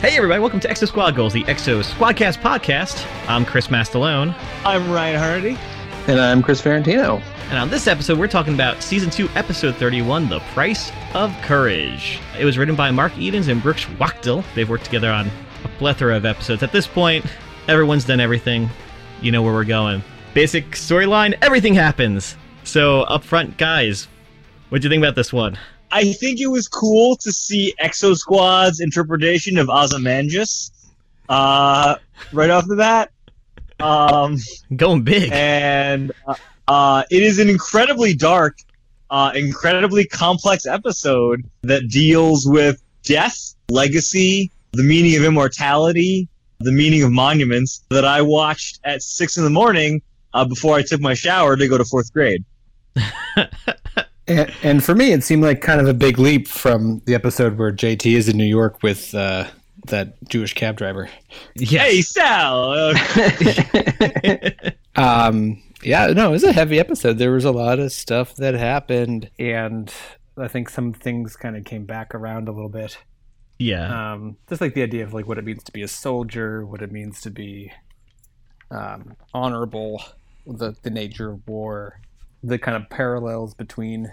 Hey everybody, welcome to Exo Squad Goals, the Exo Squadcast podcast. I'm Chris Mastalone, I'm Ryan Hardy. And I'm Chris Ferrantino. and on this episode, we're talking about Season 2, Episode 31, The Price of Courage. It was written by Mark Edens and Brooks Wachtel. They've worked together on a plethora of episodes. At this point, everyone's done everything. You know where we're going. Basic storyline, everything happens. So, up front, guys, what'd you think about this one? I think it was cool to see Exo Squad's interpretation of Ozymandias uh, right off the bat. Um, Going big. and uh, uh, it is an incredibly dark, uh, incredibly complex episode that deals with death, legacy, the meaning of immortality, the meaning of monuments that I watched at six in the morning uh, before I took my shower to go to fourth grade. And, and for me, it seemed like kind of a big leap from the episode where JT is in New York with uh, that Jewish cab driver. Yes. Hey, Sal! Um, yeah, no, it was a heavy episode. There was a lot of stuff that happened, and I think some things kind of came back around a little bit. yeah. Um, just like the idea of like what it means to be a soldier, what it means to be um, honorable, the the nature of war, the kind of parallels between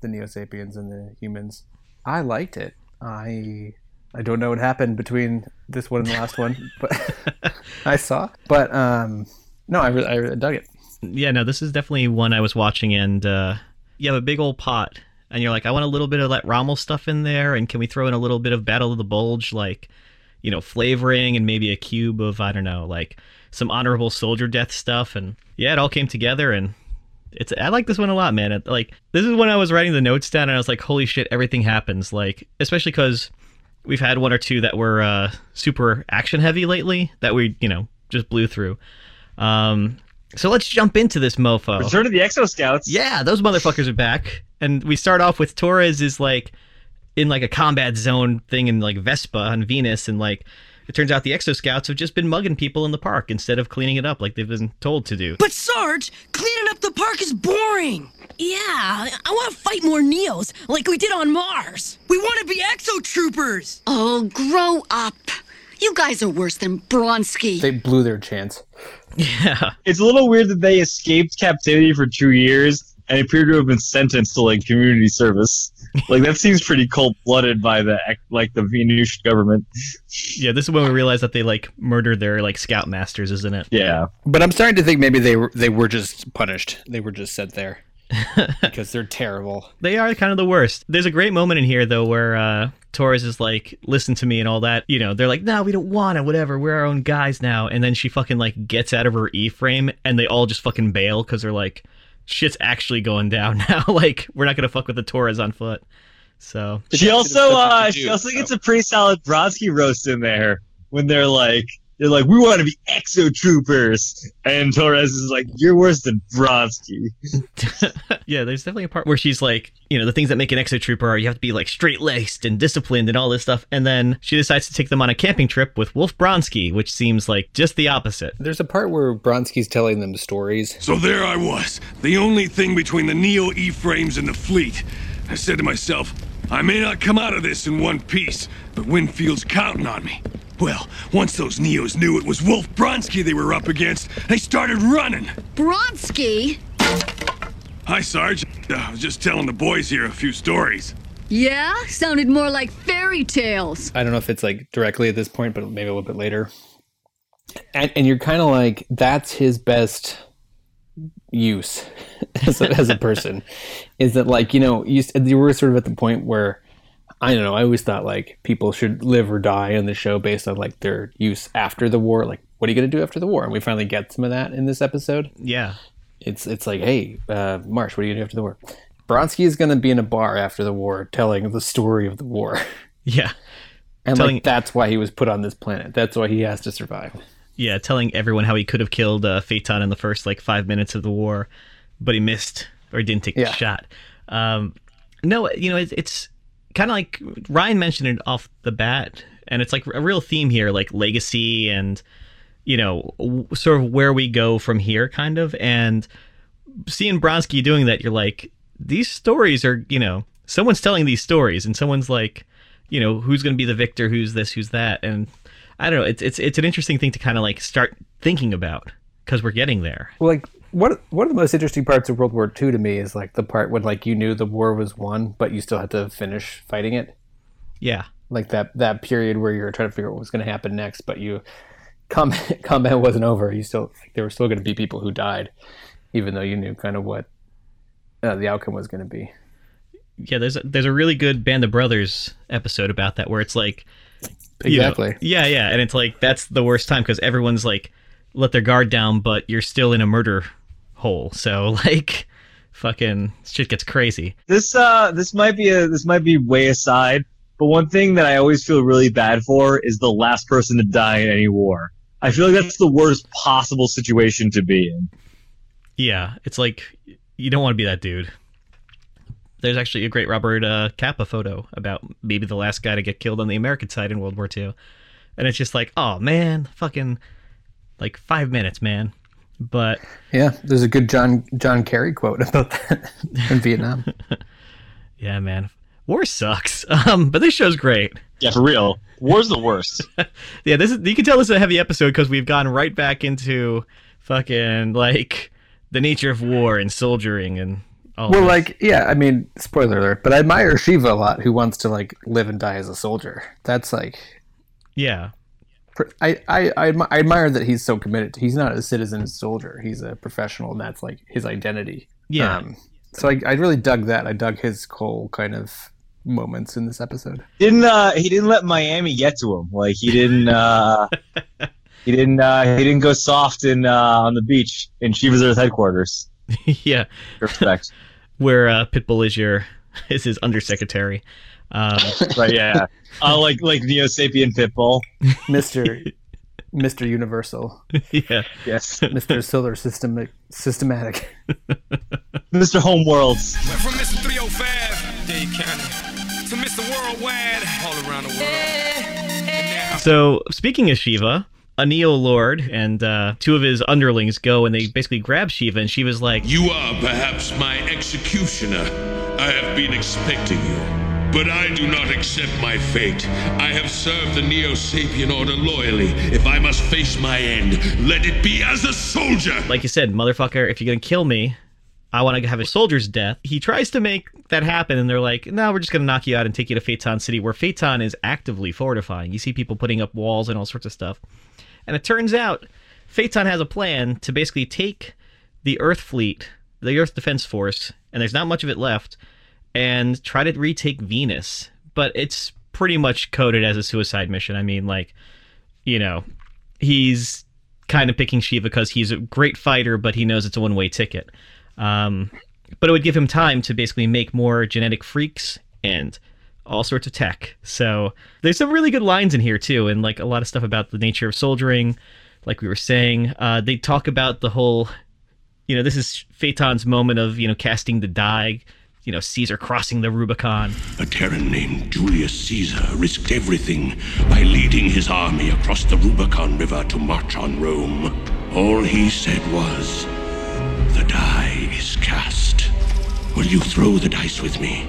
the Neo Sapiens and the humans. I liked it. I I don't know what happened between this one and the last one, but I saw. But um, no, I really, I really dug it. yeah, no, this is definitely one I was watching, and uh, you have a big old pot, and you're like, I want a little bit of that Rommel stuff in there, and can we throw in a little bit of Battle of the Bulge, like, you know, flavoring, and maybe a cube of I don't know, like some honorable soldier death stuff, and yeah, it all came together, and it's I like this one a lot, man. It, like this is when I was writing the notes down, and I was like, holy shit, everything happens, like especially because we've had one or two that were uh, super action heavy lately that we you know just blew through. Um, so let's jump into this mofo. Return to the Exo Scouts. Yeah, those motherfuckers are back. And we start off with Torres is like in like a combat zone thing in like Vespa on Venus and like it turns out the Exo Scouts have just been mugging people in the park instead of cleaning it up like they've been told to do. But Sarge, cleaning up the park is boring. Yeah, I want to fight more Neos like we did on Mars. We want to be Exo Troopers. Oh, grow up. You guys are worse than Bronsky. They blew their chance. Yeah. It's a little weird that they escaped captivity for two years and appear to have been sentenced to like community service. Like that seems pretty cold blooded by the like the Venusian government. Yeah, this is when we realize that they like murdered their like scout masters, isn't it? Yeah. But I'm starting to think maybe they were they were just punished. They were just sent there because they're terrible. They are kind of the worst. There's a great moment in here though where uh Torres is like, listen to me and all that. You know, they're like, no, we don't want it, whatever. We're our own guys now. And then she fucking like gets out of her E frame and they all just fucking bail because they're like, shit's actually going down now. like, we're not gonna fuck with the Torres on foot. So She also uh to she also so. gets a pretty solid Bronsky roast in there when they're like they're like, we want to be exo troopers, and Torres is like, "You're worse than Bronsky." yeah, there's definitely a part where she's like, you know, the things that make an exo trooper are you have to be like straight laced and disciplined and all this stuff. And then she decides to take them on a camping trip with Wolf Bronsky, which seems like just the opposite. There's a part where Bronsky's telling them stories. So there I was, the only thing between the Neo E frames and the fleet. I said to myself, I may not come out of this in one piece, but Winfield's counting on me. Well, once those Neos knew it was Wolf Bronsky they were up against, they started running. Bronsky? Hi, Sarge. Uh, I was just telling the boys here a few stories. Yeah, sounded more like fairy tales. I don't know if it's like directly at this point, but maybe a little bit later. And, and you're kind of like, that's his best use as a, as a person. Is that like you know you, you were sort of at the point where I don't know. I always thought like people should live or die on the show based on like their use after the war. Like, what are you going to do after the war? And we finally get some of that in this episode. Yeah. It's it's like, hey, uh, Marsh, what are you going to do after the war? Bronsky is going to be in a bar after the war, telling the story of the war, Yeah. and Telling- like that's why he was put on this planet. That's why he has to survive. Yeah, telling everyone how he could have killed uh, Phaeton in the first like five minutes of the war, but he missed or he didn't take Yeah. the shot. Um, no, you know, it's, it's kind of like Ryan mentioned it off the bat, and it's like a real theme here, like legacy and you know, w- sort of where we go from here, kind of. And seeing Bronsky doing that, you're like, these stories are, you know, someone's telling these stories, and someone's like, you know, who's going to be the victor, who's this, who's that, and I don't know. It's it's it's an interesting thing to kind of like start thinking about because we're getting there. Well, like what one of the most interesting parts of World War II to me is like the part when like you knew the war was won, but you still had to finish fighting it. Yeah, Like that that period where you were trying to figure out what was going to happen next, but you combat combat wasn't over. You still there were still going to be people who died, even though you knew kind of what uh, the outcome was going to be. yeah. There's a, there's a really good Band of Brothers episode about that where it's like you know, Exactly. yeah, yeah, and it's like that's the worst time because everyone's like let their guard down, but you're still in a murder hole. So like, fucking shit gets crazy. This uh this might be a this might be way aside, but one thing that I always feel really bad for is the last person to die in any war. I feel like that's the worst possible situation to be in. Yeah, it's like you don't want to be that dude. There's actually a great Robert uh, Capa photo about maybe the last guy to get killed on the American side in World War II, and it's just like, oh man, fucking like five minutes, man. But Yeah, there's a good John John Kerry quote about that in Vietnam. yeah, man, war sucks. Um, but this show's great. Yeah, for real. War's the worst. Yeah, this is you can tell this is a heavy episode because we've gone right back into fucking like the nature of war and soldiering and all. Well, this. like, yeah, I mean, spoiler alert, but I admire Shiva a lot, who wants to like live and die as a soldier. That's like, yeah, I, I, I, admi- I admire that he's so committed. He's not a citizen soldier; he's a professional, and that's like his identity. Yeah. Um, so I, I really dug that. I dug his whole kind of moments in this episode. didn't uh he didn't let Miami get to him. Like he didn't uh he didn't uh he didn't go soft in uh on the beach in Shiva's Earth headquarters. yeah. Respect. Where uh, Pitbull is your is his undersecretary. Um, right, yeah. yeah. Uh, like like Neo Sapien Pitbull. Mister, Mister Universal, yeah, Yes. Mister Solar System, systematic. Mr. Homeworlds. Went from Mr. 305, Dade County, to Mr. Worldwide, all around the world. And So speaking of Shiva, a Neo Lord and uh, two of his underlings go and they basically grab Shiva, and Shiva's like, You are perhaps my executioner. I have been expecting you. But I do not accept my fate. I have served the Neo Sapien Order loyally. If I must face my end, let it be as a soldier. like you said, motherfucker, if you're gonna kill me, I want to have a soldier's death. He tries to make that happen, and they're like, no, we're just gonna knock you out and take you to Phaeton City, where Phaeton is actively fortifying. You see people putting up walls and all sorts of stuff. And it turns out Phaeton has a plan to basically take the Earth fleet, the Earth Defense Force, and there's not much of it left, and try to retake Venus. But it's pretty much coded as a suicide mission. I mean, like, you know, he's kind of picking Shiva because he's a great fighter, but he knows it's a one way ticket. Um, but it would give him time to basically make more genetic freaks and all sorts of tech. So there's some really good lines in here too, and like a lot of stuff about the nature of soldiering. Like we were saying, uh, they talk about the whole, you know, this is Phaeton's moment of you know casting the die. You know, Caesar crossing the Rubicon. A Terran named Julius Caesar risked everything by leading his army across the Rubicon River to march on Rome. All he said was, The die is cast. Will you throw the dice with me?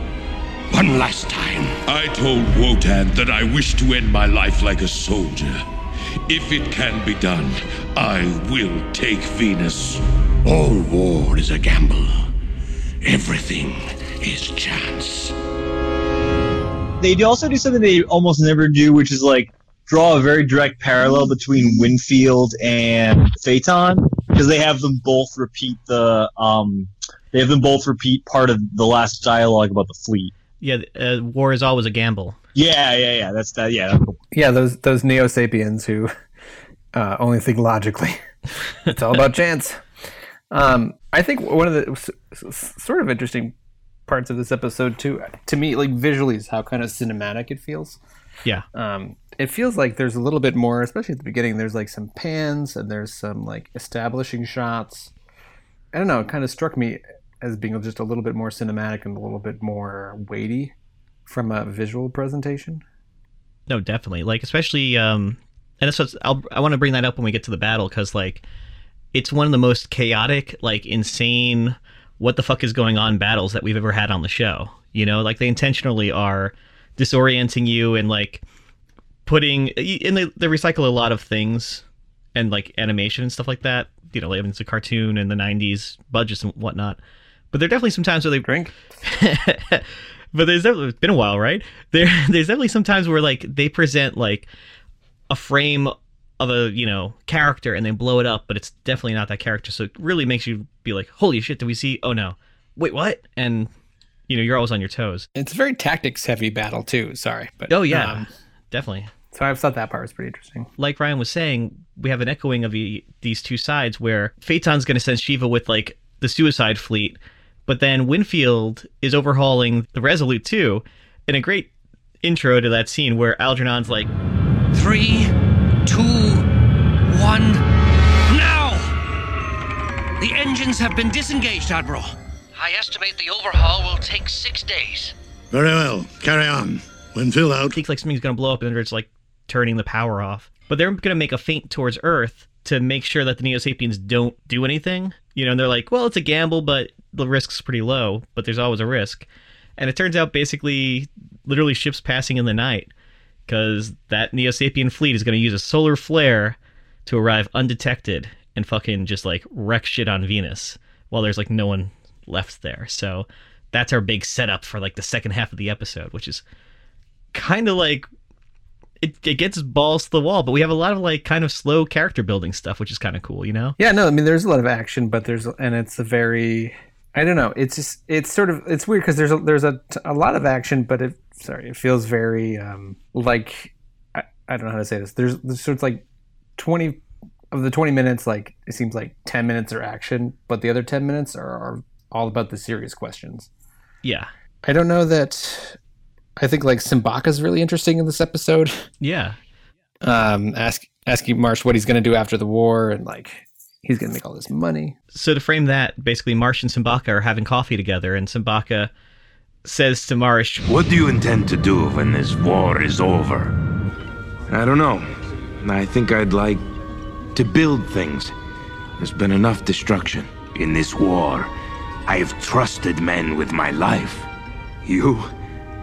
One last time. I told Wotan that I wish to end my life like a soldier. If it can be done, I will take Venus. All war is a gamble. Everything is chance. They also do something they almost never do, which is like draw a very direct parallel between Winfield and Phaeton because they have them both repeat the um they have them both repeat part of the last dialogue about the fleet. Yeah, uh, war is always a gamble. Yeah, yeah, yeah. That's that. Yeah. Yeah, those those Neo Sapiens who uh, only think logically. it's all about chance. Um, I think one of the s- s- sort of interesting parts of this episode too, to me, like visually, is how kind of cinematic it feels. Yeah. Um, it feels like there's a little bit more, especially at the beginning. There's like some pans and there's some like establishing shots. I don't know. It kind of struck me as being just a little bit more cinematic and a little bit more weighty from a visual presentation. No, definitely. Like especially um and that's what I'll, I want to bring that up when we get to the battle cuz like it's one of the most chaotic, like insane what the fuck is going on battles that we've ever had on the show. You know, like they intentionally are disorienting you and like putting and they, they recycle a lot of things and like animation and stuff like that. You know, like it's a cartoon in the '90s budgets and whatnot. But there are definitely some times where they Drink. but there's definitely, it's been a while, right? There, there's definitely some times where like they present like a frame of a you know character and they blow it up, but it's definitely not that character. So it really makes you be like, holy shit, did we see? Oh no, wait, what? And you know you're always on your toes. It's a very tactics heavy battle too. Sorry, but Oh yeah, um, definitely. so I thought that part was pretty interesting. Like Ryan was saying, we have an echoing of the, these two sides where Phaeton's going to send Shiva with like the suicide fleet, but then Winfield is overhauling the Resolute too, in a great intro to that scene where Algernon's like, Three, two, one, now! The engines have been disengaged, Admiral. I estimate the overhaul will take six days. Very well. Carry on. Winfield out. thinks like something's going to blow up and it's like turning the power off. But they're going to make a feint towards Earth to make sure that the Neo Sapiens don't do anything. You know, and they're like, well, it's a gamble, but the risk's pretty low, but there's always a risk. And it turns out basically, literally, ships passing in the night because that Neo Sapien fleet is going to use a solar flare to arrive undetected and fucking just like wreck shit on Venus while there's like no one left there. So that's our big setup for like the second half of the episode, which is kind of like it, it gets balls to the wall, but we have a lot of like kind of slow character building stuff, which is kind of cool, you know? Yeah, no, I mean there's a lot of action, but there's and it's a very I don't know. It's just it's sort of it's weird because there's a, there's a, a lot of action, but it sorry it feels very um like I, I don't know how to say this. There's, there's sort of like twenty of the twenty minutes, like it seems like ten minutes are action, but the other ten minutes are, are all about the serious questions. Yeah. I don't know that. I think like Simbaka's really interesting in this episode. Yeah. Um, ask asking Marsh what he's going to do after the war, and like he's going to make all this money. So to frame that, basically Marsh and Simbaka are having coffee together, and Simbaka says to Marsh, What do you intend to do when this war is over? I don't know. I think I'd like to build things. There's been enough destruction. In this war, I have trusted men with my life. You,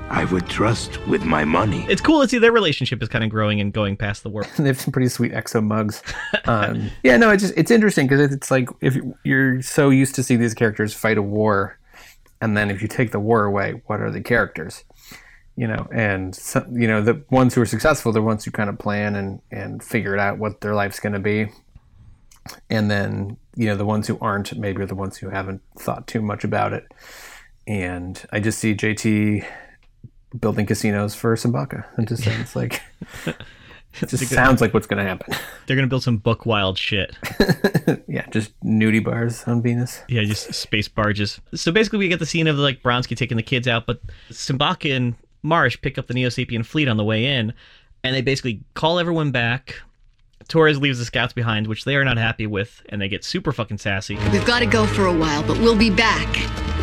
I would trust with my money. It's cool to see their relationship is kind of growing and going past the war. they have some pretty sweet exo mugs. Um, yeah, no, it's just it's interesting because it's like if you're so used to seeing these characters fight a war, and then if you take the war away, what are the characters? You know, and so, you know the ones who are successful, the ones who kind of plan and and figure out what their life's going to be, and then you know the ones who aren't maybe are the ones who haven't thought too much about it. And I just see JT building casinos for Simbaka. It just sounds like it just sounds like what's going to happen. They're gonna build some book wild shit. yeah, just nudie bars on Venus. Yeah, just space barges. So basically, we get the scene of like Bronsky taking the kids out, but Simbaka and Marsh pick up the Neo Sapien fleet on the way in, and they basically call everyone back. Torres leaves the scouts behind, which they are not happy with, and they get super fucking sassy. We've got to go for a while, but we'll be back.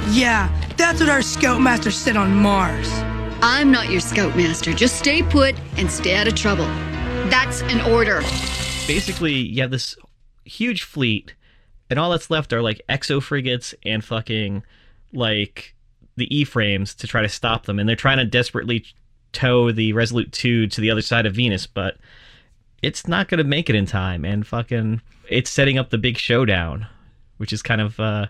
Yeah, that's what our scoutmaster said on Mars. I'm not your scoutmaster. Just stay put and stay out of trouble. That's an order. basically you have this huge fleet and all that's left are like exo frigates and fucking like the e-frames to try to stop them and they're trying to desperately tow the resolute 2 to the other side of venus but it's not going to make it in time and fucking it's setting up the big showdown which is kind of uh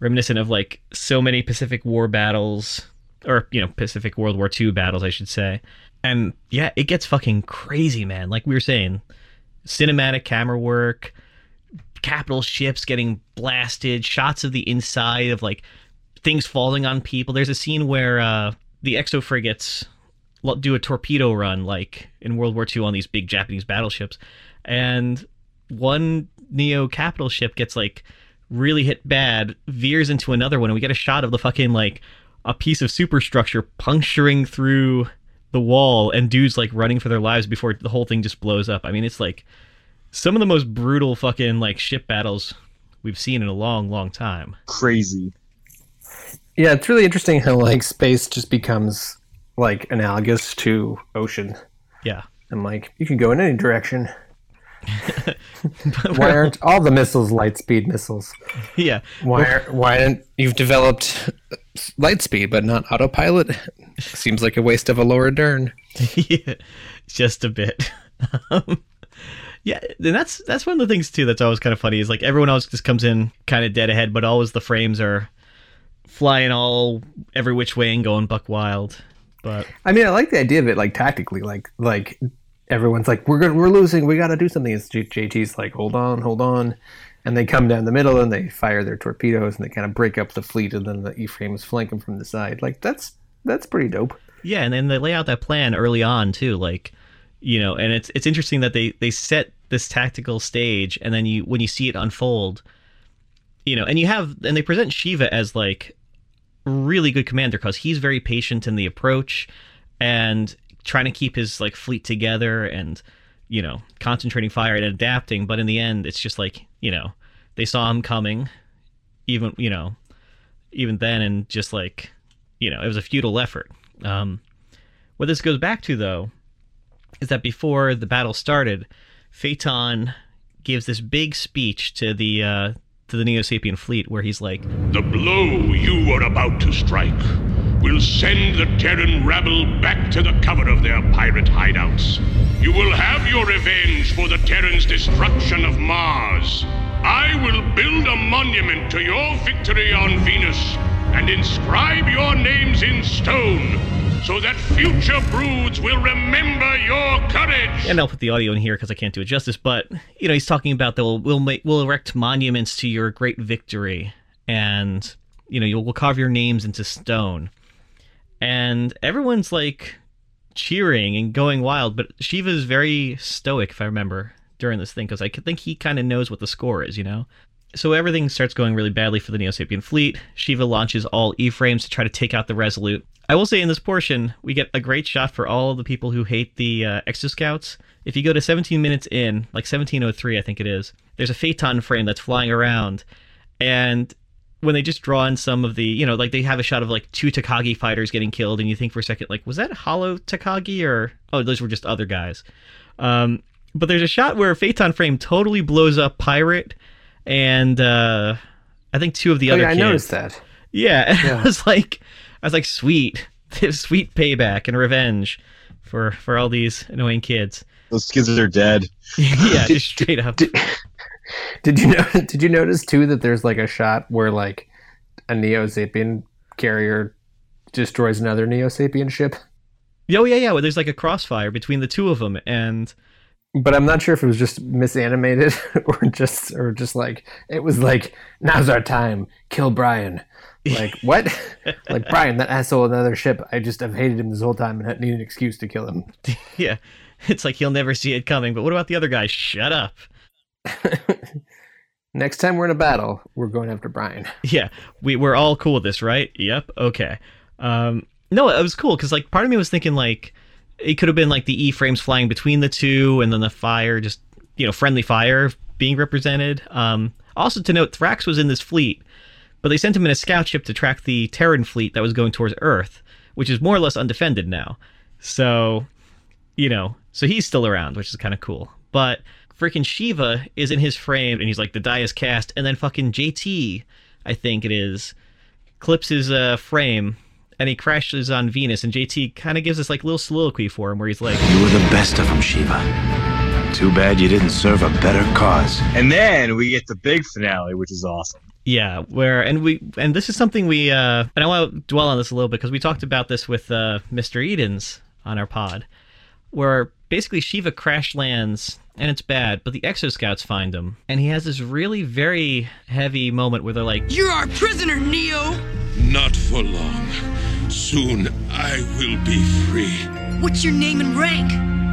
reminiscent of like so many pacific war battles or you know pacific world war ii battles i should say. And yeah it gets fucking crazy man. Like we were saying cinematic camera work, capital ships getting blasted, shots of the inside of like things falling on people. There's a scene where uh, the exo frigates do a torpedo run, like in World War II on these big Japanese battleships, and one Neo capital ship gets like really hit bad, veers into another one, and we get a shot of the fucking like a piece of superstructure puncturing through the wall and dudes like running for their lives before the whole thing just blows up. I mean, it's like some of the most brutal fucking like ship battles we've seen in a long, long time. Crazy. Yeah, it's really interesting how like space just becomes like analogous to ocean, Yeah. and like you can go in any direction. Why aren't all the missiles light speed missiles? Yeah. Why are, why aren't you've developed light speed but not autopilot? Seems like a waste of a Laura Dern. yeah, just a bit. Um, yeah, and that's that's one of the things too that's always kind of funny is like everyone else just comes in kind of dead ahead, but always the frames are flying all every which way and going buck wild. But I mean, I like the idea of it, like tactically, like like everyone's like, we're gonna, we're losing, we got to do something. It's JT's like, hold on, hold on, and they come down the middle and they fire their torpedoes and they kind of break up the fleet, and then the E frames flank them from the side. Like that's that's pretty dope. Yeah, and then they lay out that plan early on too, like you know, and it's it's interesting that they they set this tactical stage, and then you when you see it unfold, you know, and you have and they present Shiva as like really good commander because he's very patient in the approach and trying to keep his like fleet together and you know concentrating fire and adapting but in the end it's just like you know they saw him coming even you know even then and just like you know it was a futile effort. Um what this goes back to though is that before the battle started phaeton gives this big speech to the uh to the Neo Sapien fleet where he's like, The blow you are about to strike will send the Terran rabble back to the cover of their pirate hideouts. You will have your revenge for the Terrans' destruction of Mars. I will build a monument to your victory on Venus and inscribe your names in stone so that future broods will remember your courage. and I'll put the audio in here because I can't do it justice. But you know, he's talking about that we'll we'll, make, we'll erect monuments to your great victory, and you know, you'll we'll carve your names into stone, and everyone's like cheering and going wild. But Shiva is very stoic, if I remember, during this thing because I think he kind of knows what the score is, you know. So everything starts going really badly for the Neo Sapien fleet. Shiva launches all E frames to try to take out the Resolute. I will say in this portion, we get a great shot for all the people who hate the uh, Exoscouts. If you go to 17 minutes in, like 1703, I think it is, there's a Phaeton frame that's flying around. And when they just draw in some of the, you know, like they have a shot of like two Takagi fighters getting killed, and you think for a second, like, was that Hollow Takagi or, oh, those were just other guys. Um, but there's a shot where Phaeton frame totally blows up Pirate and uh, I think two of the Oh, other yeah, I kids. noticed that. Yeah, and Yeah. I was like, I was like, sweet, sweet payback and revenge for for all these annoying kids. Those kids are dead. yeah, just straight up. Did you know? Did you notice too that there's like a shot where like a Neo Sapien carrier destroys another Neo Sapien ship? Oh yeah, yeah. Well, there's like a crossfire between the two of them, and But I'm not sure if it was just misanimated or just or just like it was like now's our time, kill Brian. Like what? like Brian, that asshole, on another ship. I just have hated him this whole time and need an excuse to kill him. yeah, it's like he'll never see it coming. But what about the other guy? Shut up. Next time we're in a battle, we're going after Brian. Yeah, we we're all cool with this, right? Yep. Okay. Um, no, it was cool because like part of me was thinking like it could have been like the E frames flying between the two, and then the fire just you know friendly fire being represented. Um, also to note, Thrax was in this fleet, but they sent him in a scout ship to track the Terran fleet that was going towards Earth, which is more or less undefended now. So, you know, so he's still around, which is kind of cool. But freaking Shiva is in his frame, and he's like, the die is cast, and then fucking JT, I think it is, clips his uh, frame, and he crashes on Venus, and JT kind of gives this like little soliloquy for him, where he's like, You were the best of them, Shiva. Too bad you didn't serve a better cause. And then we get the big finale, which is awesome. Yeah, where and we and this is something we uh and I want to dwell on this a little bit because we talked about this with uh Mr. Edens on our pod, where basically Shiva crash lands and it's bad, but the Exoscouts find him and he has this really very heavy moment where they're like, You're our prisoner, Neo! Not for long. Soon I will be free. What's your name and rank?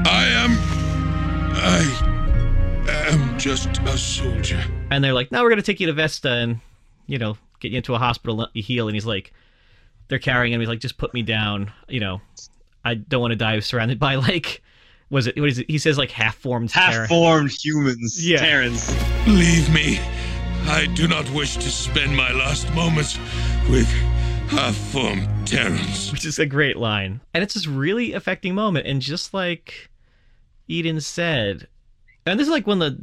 I am. I am just a soldier. and they're like, now we're gonna take you to Vesta and you know get you into a hospital, let you heal, and he's like, they're carrying him, he's like, just put me down, you know, I don't want to die surrounded by like. Was it? What is it? He says like half-formed, Half-formed humans, Yeah. Terrans. Leave me. I do not wish to spend my last moments with half-formed Terrans. which is a great line. And it's this really affecting moment. And just like Eden said, and this is like one of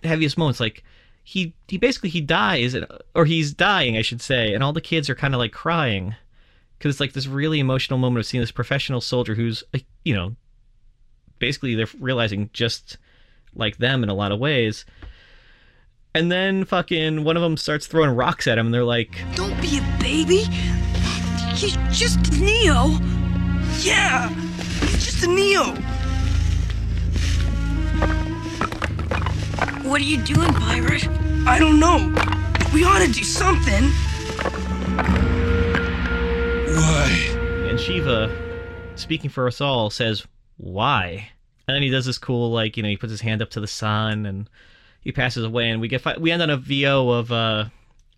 the heaviest moments. Like he he basically he dies, or he's dying, I should say, and all the kids are kind of like crying because it's like this really emotional moment of seeing this professional soldier who's like, you know basically they're realizing just like them in a lot of ways. And then fucking one of them starts throwing rocks at him, and they're like, Don't be a baby. He's just Neo. Yeah, he's just a Neo. What are you doing, Pirate? I don't know. We ought to do something. Why? And Shiva, speaking for us all, says, Why? And then he does this cool, like, you know, he puts his hand up to the sun and he passes away. And we get fi- we end on a VO of uh,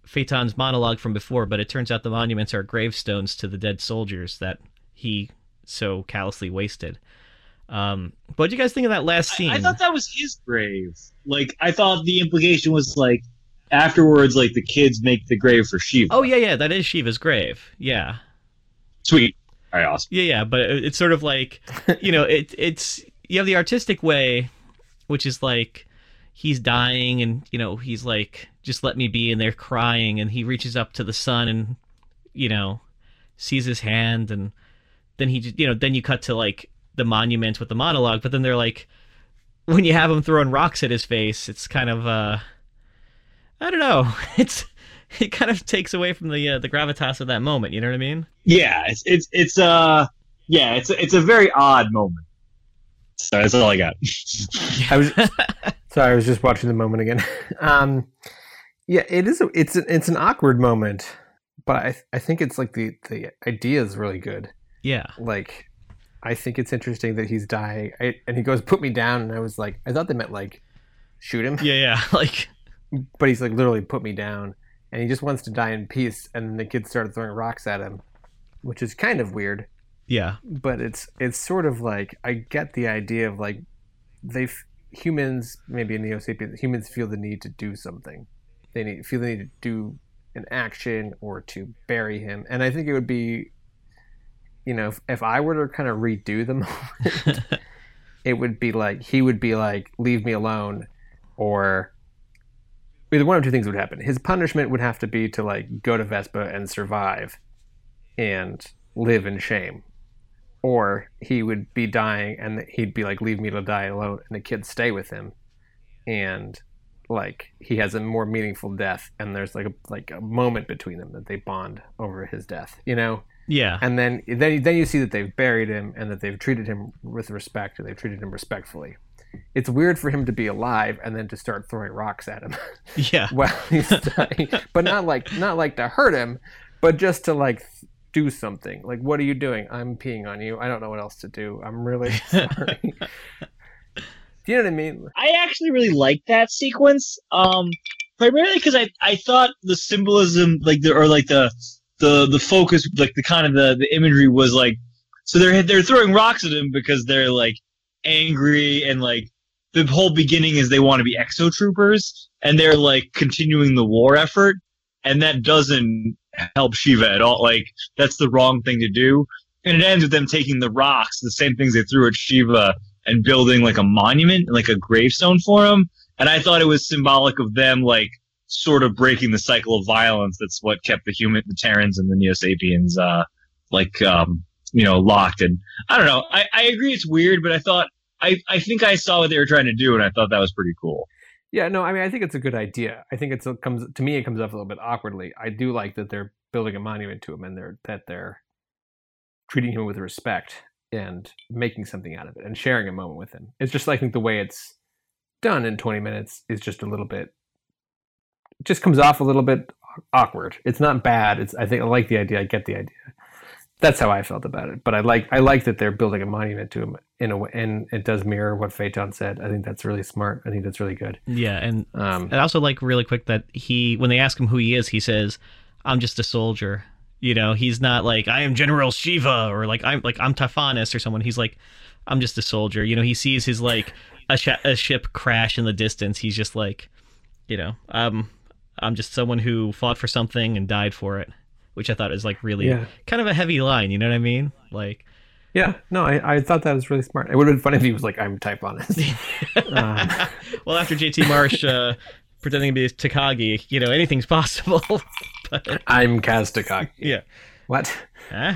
Phaeton's monologue from before, but it turns out the monuments are gravestones to the dead soldiers that he so callously wasted. Um, what do you guys think of that last scene? I thought that was his grave. Like I thought the implication was like afterwards, like the kids make the grave for Shiva. oh, yeah, yeah, that is Shiva's grave. Yeah. Sweet. Yeah, yeah, but it- it's sort of like, you know, it it's you have the artistic way, which is like he's dying and you know he's like just let me be and they're crying and he reaches up to the sun and you know sees his hand and then he you know then you cut to like the monument with the monologue but then they're like when you have him throwing rocks at his face it's kind of uh I don't know. It's it kind of takes away from the uh, the gravitas of that moment you know what I mean Yeah, it's it's it's uh yeah, it's it's a very odd moment. So that's all I got. I was sorry, I was just watching the moment again. Um, yeah, it is. A, it's a, it's an awkward moment, but I I think it's like the the idea is really good. yeah Like, I think it's interesting that he's dying, I, and he goes, "Put me down," and I was like, I thought they meant like shoot him, yeah yeah like but he's like literally put me down, and he just wants to die in peace. And then the kids started throwing rocks at him, which is kind of weird. yeah but it's it's sort of like I get the idea of like they humans maybe in Neo Sapiens humans feel the need to do something. They need feel the need to do an action or to bury him, and I think it would be, you know, if, if I were to kind of redo the moment, it would be like he would be like leave me alone, or either one of two things would happen. His punishment would have to be to like go to Vespa and survive, and live in shame. Or he would be dying and he'd be like leave me to die alone and the kids stay with him. And like he has a more meaningful death and there's like a like a moment between them that they bond over his death you know? Yeah. And then then then you see that they've buried him and that they've treated him with respect and they've treated him respectfully it's weird for him to be alive and then to start throwing rocks at him. Yeah. Well, he's dying but not like not like to hurt him but just to like do something. Like what are you doing? I'm peeing on you. I don't know what else to do. I'm really sorry. Do you know what i mean? I actually really liked that sequence. Um, primarily because I, I thought the symbolism, like the or like the the the focus, like the kind of the, the imagery was like, so they're they're throwing rocks at him because they're like angry and like the whole beginning is they want to be exo troopers and they're like continuing the war effort and that doesn't help Shiva at all. Like that's the wrong thing to do. And it ends with them taking the rocks, the same things they threw at Shiva, and building like a monument, like a gravestone for him. And I thought it was symbolic of them like sort of breaking the cycle of violence. That's what kept the human, the Terrans and the Neo Sapiens, uh, like um, you know, locked. And I don't know. I, I agree it's weird, but I thought I I think I saw what they were trying to do, and I thought that was pretty cool. Yeah, no, I mean, I think it's a good idea. I think it's it comes to me. It comes up a little bit awkwardly. I do like that they're building a monument to him and they're that they're treating him with respect and making something out of it and sharing a moment with him. It's just I think the way it's done in 20 minutes is just a little bit. It just comes off a little bit awkward. It's not bad. It's I think I like the idea. I get the idea. That's how I felt about it. But I like I like that they're building a monument to him in a way, and it does mirror what Phaeton said. I think that's really smart. I think that's really good. Yeah, and Um, I also like really quick that he when they ask him who he is, he says, "I'm just a soldier." You know, he's not like I am General Shiva or like I'm like I'm Typhonus or someone. He's like I'm just a soldier. You know, he sees his like a, sh- a ship crash in the distance. He's just like, you know, um, I'm just someone who fought for something and died for it, which I thought is like really Yeah. kind of a heavy line. You know what I mean? Like, Yeah, no, I, I thought that was really smart. It would have been funny if he was like, "I'm type honest." um, well, after JT Marsh uh, pretending to be Takagi, you know, anything's possible. but, I'm Kaz Takagi. Yeah. What? Huh?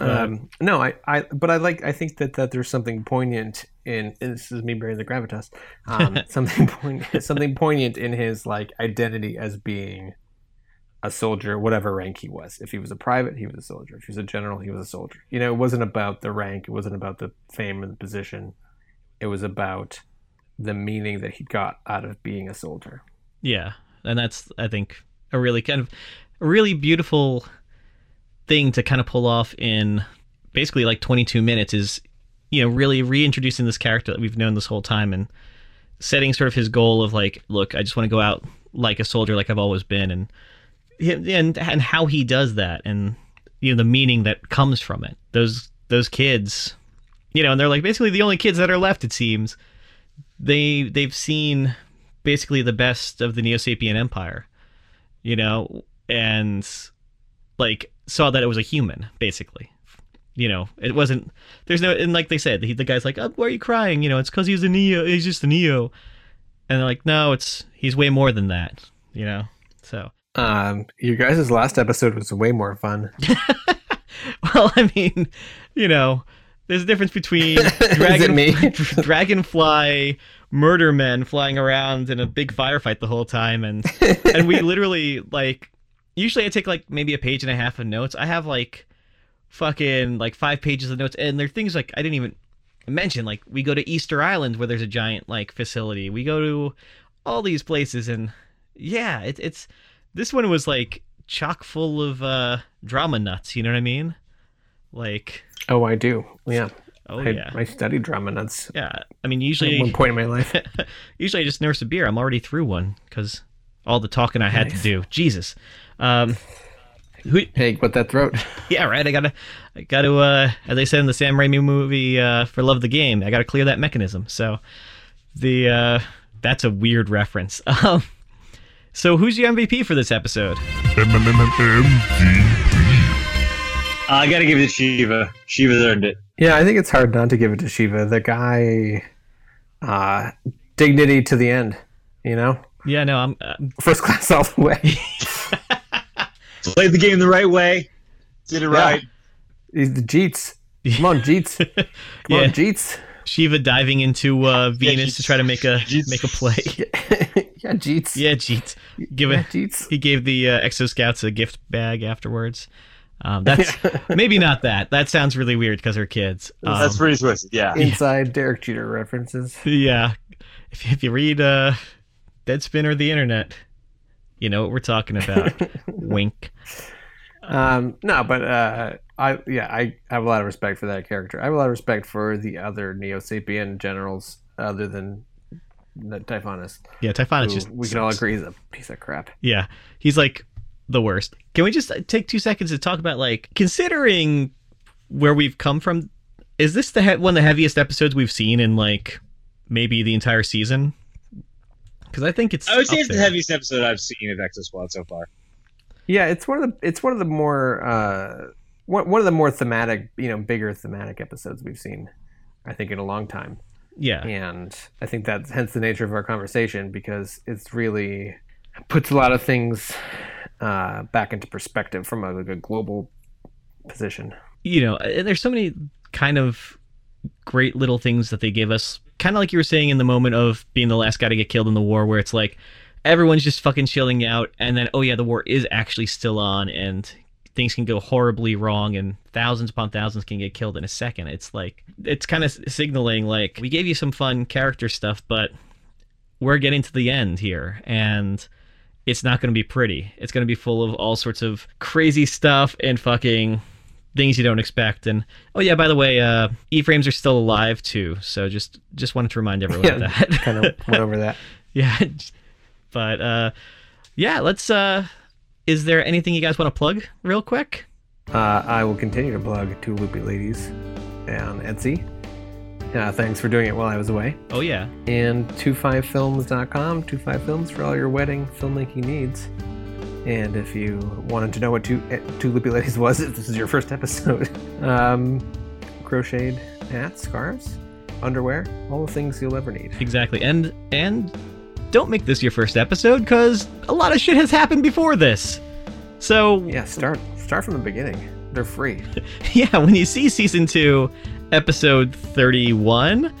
Um, no, I, I, but I like, I think that, that there's something poignant in, this is me bearing the gravitas, um, something poignant, something poignant in his like identity as being a soldier, whatever rank he was. If he was a private, he was a soldier. If he was a general, he was a soldier. You know, it wasn't about the rank. It wasn't about the fame and the position. It was about the meaning that he got out of being a soldier. Yeah, and that's I think a really kind of a really beautiful thing to kind of pull off in basically like 22 minutes is you know really reintroducing this character that we've known this whole time and setting sort of his goal of like look I just want to go out like a soldier like I've always been and and and how he does that and you know the meaning that comes from it. Those those kids you know and they're like basically the only kids that are left it seems. They they've seen basically the best of the neo-sapien empire you know and like saw that it was a human basically. You know it wasn't there's no and like they said he, the guy's like oh, why are you crying? You know it's because he's a neo he's just a neo. And they're like no it's he's way more than that you know so um your guys' last episode was way more fun well i mean you know there's a difference between dragon, dragonfly murder men flying around in a big firefight the whole time and and we literally like usually I take like maybe a page and a half of notes. I have like fucking like five pages of notes, and there are things like I didn't even mention. Like we go to Easter Island where there's a giant like facility. We go to all these places, and yeah, it, it's this one was like chock full of uh drama nuts. You know what I mean? Like oh, I do. Yeah. Oh I, yeah. I studied drama nuts. Yeah. I mean, usually at one point in my life. usually I just nurse a beer. I'm already through one because all the talking I had nice. to do. Jesus. Um, who, hey, what that throat? Yeah, right. I gotta, I gotta. Uh, as they said in the Sam Raimi movie uh, for Love of the Game, I gotta clear that mechanism. So, the uh, that's a weird reference. Um, so who's your MVP for this episode? I gotta give it to Shiva. Shiva's earned it. Yeah, I think it's hard not to give it to Shiva. The guy, uh, dignity to the end. You know. Yeah, no, I'm uh, first class all the way. Played the game the right way. Did it yeah. right. He's the Jeets. Come on, Jeets. Come yeah. on, Jeets. Shiva diving into uh, Venus yeah, to try to make a Jeets. make a play. yeah, Jeets. Yeah, Jeets. Give yeah, it. Jeets. He gave the uh, Exo Scouts a gift bag afterwards. Um, that's maybe not that. That sounds really weird because they're kids. Um, that's pretty twisted. Yeah. Inside Derek Jeter references. Yeah. If, if you read uh, Deadspin or the internet, you know what we're talking about. Wink. Um, no, but uh, I yeah, I have a lot of respect for that character. I have a lot of respect for the other Neo Sapien generals, other than Typhonus. Yeah, Typhonus just we can all agree is a piece of crap. Yeah, he's like the worst. Can we just take two seconds to talk about like considering where we've come from? Is this the he- one of the heaviest episodes we've seen in like maybe the entire season? Because I think it's. I would say it's there. the heaviest episode I've seen of Exo Squad so far. Yeah, it's one of the it's one of the more uh, one one of the more thematic, you know, bigger thematic episodes we've seen. I think in a long time. Yeah, and I think that's hence the nature of our conversation because it's really puts a lot of things uh, back into perspective from a, like a global position. You know, and there's so many kind of great little things that they give us. Kind of like you were saying in the moment of being the last guy to get killed in the war, where it's like everyone's just fucking chilling out, and then oh yeah, the war is actually still on, and things can go horribly wrong, and thousands upon thousands can get killed in a second. It's like it's kind of signaling like we gave you some fun character stuff, but we're getting to the end here, and it's not going to be pretty. It's going to be full of all sorts of crazy stuff and fucking things you don't expect. And oh yeah, by the way, uh, E-frames are still alive too. So just just wanted to remind everyone yeah, of that. kind of went over that. yeah, but uh, yeah, let's. Uh, is there anything you guys want to plug real quick? Uh, I will continue to plug Two Loopy Ladies on Etsy. Uh, thanks for doing it while I was away. Oh yeah. And 25films.com, 25films for all your wedding filmmaking needs. And if you wanted to know what Two, eh, two Loopy Ladies was, if this is your first episode, um, crocheted hats, scarves, underwear, all the things you'll ever need. Exactly. And and don't make this your first episode because a lot of shit has happened before this. So Yeah, start start from the beginning. They're free. yeah, when you see season two, episode thirty-one,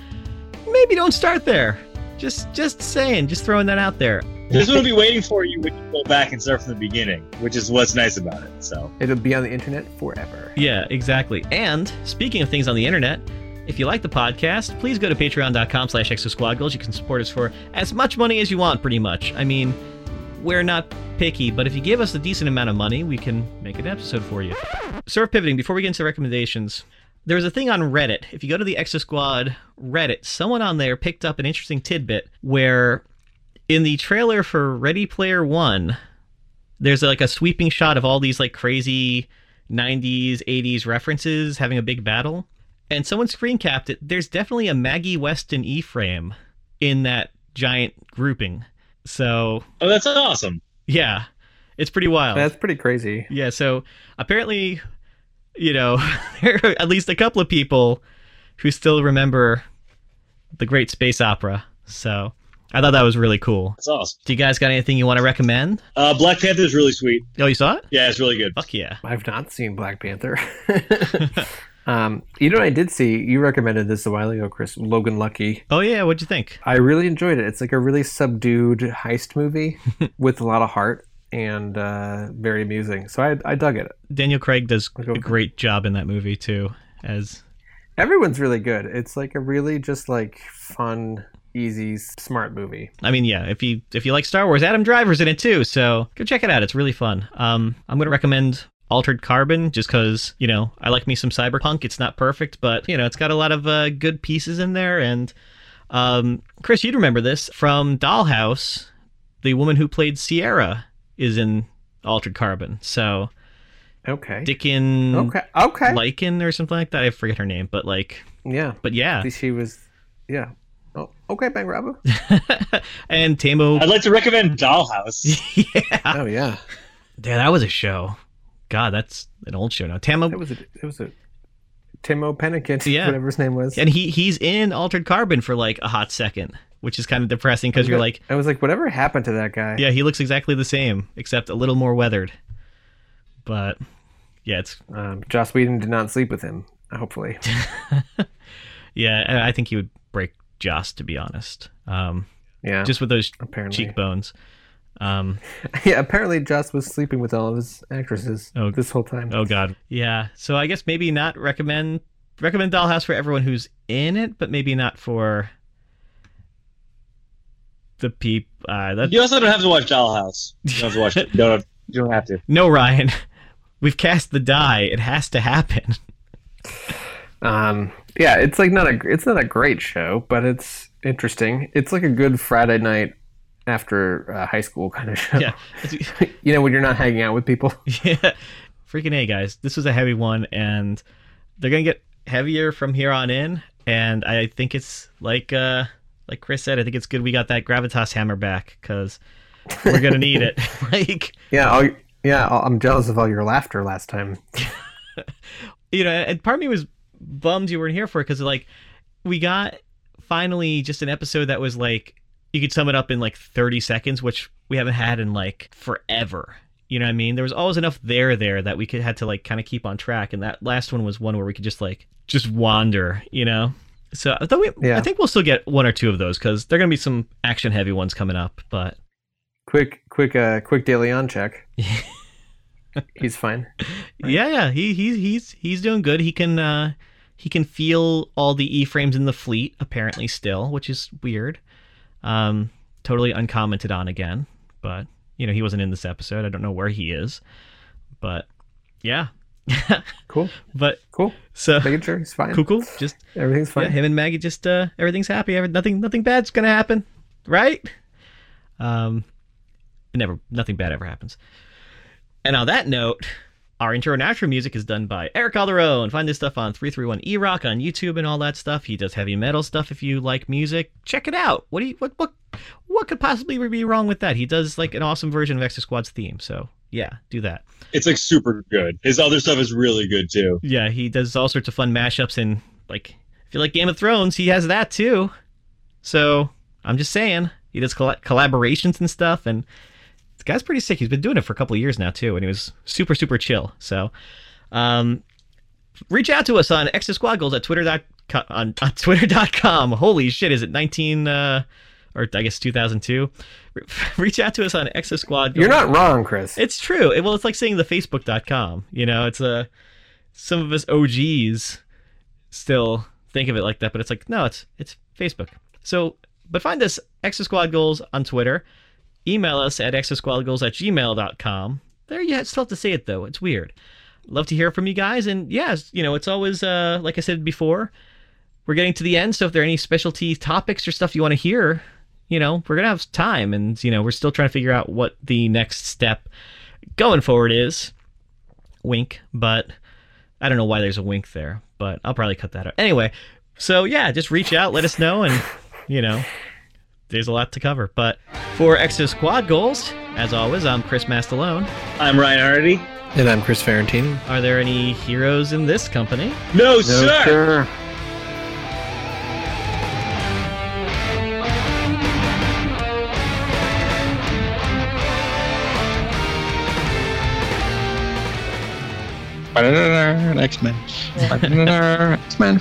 maybe don't start there. Just just saying, just throwing that out there. This one will be waiting for you when you go back and start from the beginning, which is what's nice about it. So It'll be on the internet forever. Yeah, exactly. And speaking of things on the internet, if you like the podcast, please go to patreon.com slash exosquadgoals. You can support us for as much money as you want, pretty much. I mean, we're not picky, but if you give us a decent amount of money, we can make an episode for you. Sort of pivoting, before we get into recommendations, there was a thing on Reddit. If you go to the Exosquad Reddit, someone on there picked up an interesting tidbit where in the trailer for Ready Player One, there's like a sweeping shot of all these like crazy 90s, 80s references having a big battle. And someone screen capped it. There's definitely a Maggie Weston E frame in that giant grouping. So, Oh, that's awesome. yeah, it's pretty wild. That's pretty crazy. Yeah, so apparently, you know, there are at least a couple of people who still remember the great space opera. So I thought that was really cool. That's awesome. Do you guys got anything you want to recommend? Uh, Black Panther is really sweet. Oh, you saw it? Yeah, it's really good. Fuck yeah. I've not seen Black Panther. um, you know what I did see? You recommended this a while ago, Chris. Logan Lucky. Oh yeah, what'd you think? I really enjoyed it. It's like a really subdued heist movie with a lot of heart and uh, very amusing. So I, I dug it. Daniel Craig does a great job in that movie too. As Everyone's really good. It's like a really just like fun, easy, smart movie. I mean, yeah, if you if you like Star Wars, Adam Driver's in it too. So go check it out. It's really fun. Um, I'm gonna recommend Altered Carbon just because you know I like me some cyberpunk. It's not perfect, but you know it's got a lot of uh, good pieces in there. And um, Chris, you'd remember this from Dollhouse. The woman who played Sierra is in Altered Carbon. So Okay. Dichen Okay. Okay. Lycan or something like that. I forget her name, but like, yeah. but yeah. She was. Yeah. Oh, okay, Bang Rabu. and Tahmoh. I'd like to recommend Dollhouse. yeah. Oh yeah. Yeah, that was a show. God, that's an old show now. Tahmoh. It was a. It was a. Tahmoh Penikett, Yeah. whatever his name was. and he he's in Altered Carbon for like a hot second, which is kind of depressing because you're like, I was like, whatever happened to that guy? yeah, he looks exactly the same except a little more weathered. But yeah, it's Um, Joss Whedon did not sleep with him. Hopefully. yeah, I I think he would break Joss to be honest. Um, Yeah. just with those apparently. cheekbones. Um, yeah. Apparently, Joss was sleeping with all of his actresses Oh. this whole time. Oh God, yeah. So I guess maybe not recommend recommend Dollhouse for everyone who's in it, but maybe not for the peep. Uh, that You also don't have to watch Dollhouse. You don't have to watch it. You don't, you don't have to. no, Ryan. We've cast the die. It has to happen. Um, yeah, it's like not a it's not a great show, but it's interesting. It's like a good Friday night after uh, high school kind of show. Yeah. you know when you're not hanging out with people. yeah. Freaking a, guys. This was a heavy one, and they're gonna get heavier from here on in. And I think it's like uh like Chris said. I think it's good we got that gravitas hammer back because we're gonna need it. like Yeah, all, yeah. all- I'm jealous of all your laughter last time. you know, and part of me was bummed you weren't here for it because like we got finally just an episode that was like you could sum it up in like 30 seconds, which we haven't had in like forever. You know what I mean? There was always enough there there that we could had to like kind of keep on track, and that last one was one where we could just like just wander, you know. So I thought we, Yeah. I think we'll still get one or two of those because there are gonna be some action heavy ones coming up. But Quick, quick, uh, quick DeLeon check. He's fine. Yeah, yeah, he he's he's he's doing good. He can uh he can feel all the E frames in the fleet apparently still, which is weird. Um totally uncommented on again, but you know, he wasn't in this episode. I don't know where he is. But yeah. Cool. But Cool. so Making sure he's fine. cool cool. Just Everything's fine. yeah, him and Maggie just uh everything's happy. Every, nothing nothing bad's to happen, right? Um never nothing bad ever happens. And on that note, our intro and outro music is done by Eric Calderone. Find this stuff on 331 E Rock on YouTube and all that stuff. He does heavy metal stuff if you like music. Check it out. What do you what what what could possibly be wrong with that? He does like an awesome version of Exosquad's theme. So yeah, do that. It's like super good. His other stuff is really good too. Yeah, he does all sorts of fun mashups and like if you like Game of Thrones, he has that too. So I'm just saying, he does coll- collaborations and stuff, and the guy's pretty sick. He's been doing it for a couple of years now too, and he was super super chill. So, um, reach out to us on Exosquad Goals at Twitter dot on, on Twitter.com. Holy shit, is it 19 uh, or I guess 2002? Reach out to us on Exosquad. You're not wrong, Chris. It's true. It, well, it's like saying the Facebook.com. You know, it's a some of us OGs still think of it like that, but it's like no, it's it's Facebook. So, but find us Exosquad Goals on Twitter. Email us at exosquadgoals at gmail.com. There you still have to say it though. It's weird. Love to hear from you guys. And yes, you know, it's always uh, like I said before, we're getting to the end. So if there are any specialty topics or stuff you want to hear, you know, we're gonna have time, and you know, we're still trying to figure out what the next step going forward is. Wink, but I don't know why there's a wink there, but I'll probably cut that out. Anyway, so yeah, just reach out, let us know, and you know, there's a lot to cover. But for Exosquad Goals, as always, I'm Chris Mastalone. I'm Ryan Hardy. And I'm Chris Ferrantini. Are there any heroes in this company? No, no sir. sir. X Men. X Men.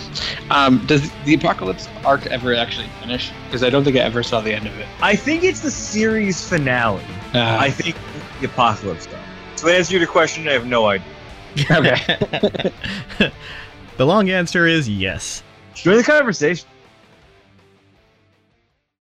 Um, does the Apocalypse arc ever actually finish? Because I don't think I ever saw the end of it. I think it's the series finale. Uh, I think the Apocalypse stuff. So to answer your question, I have no idea. Okay. the long answer is yes. Join the conversation.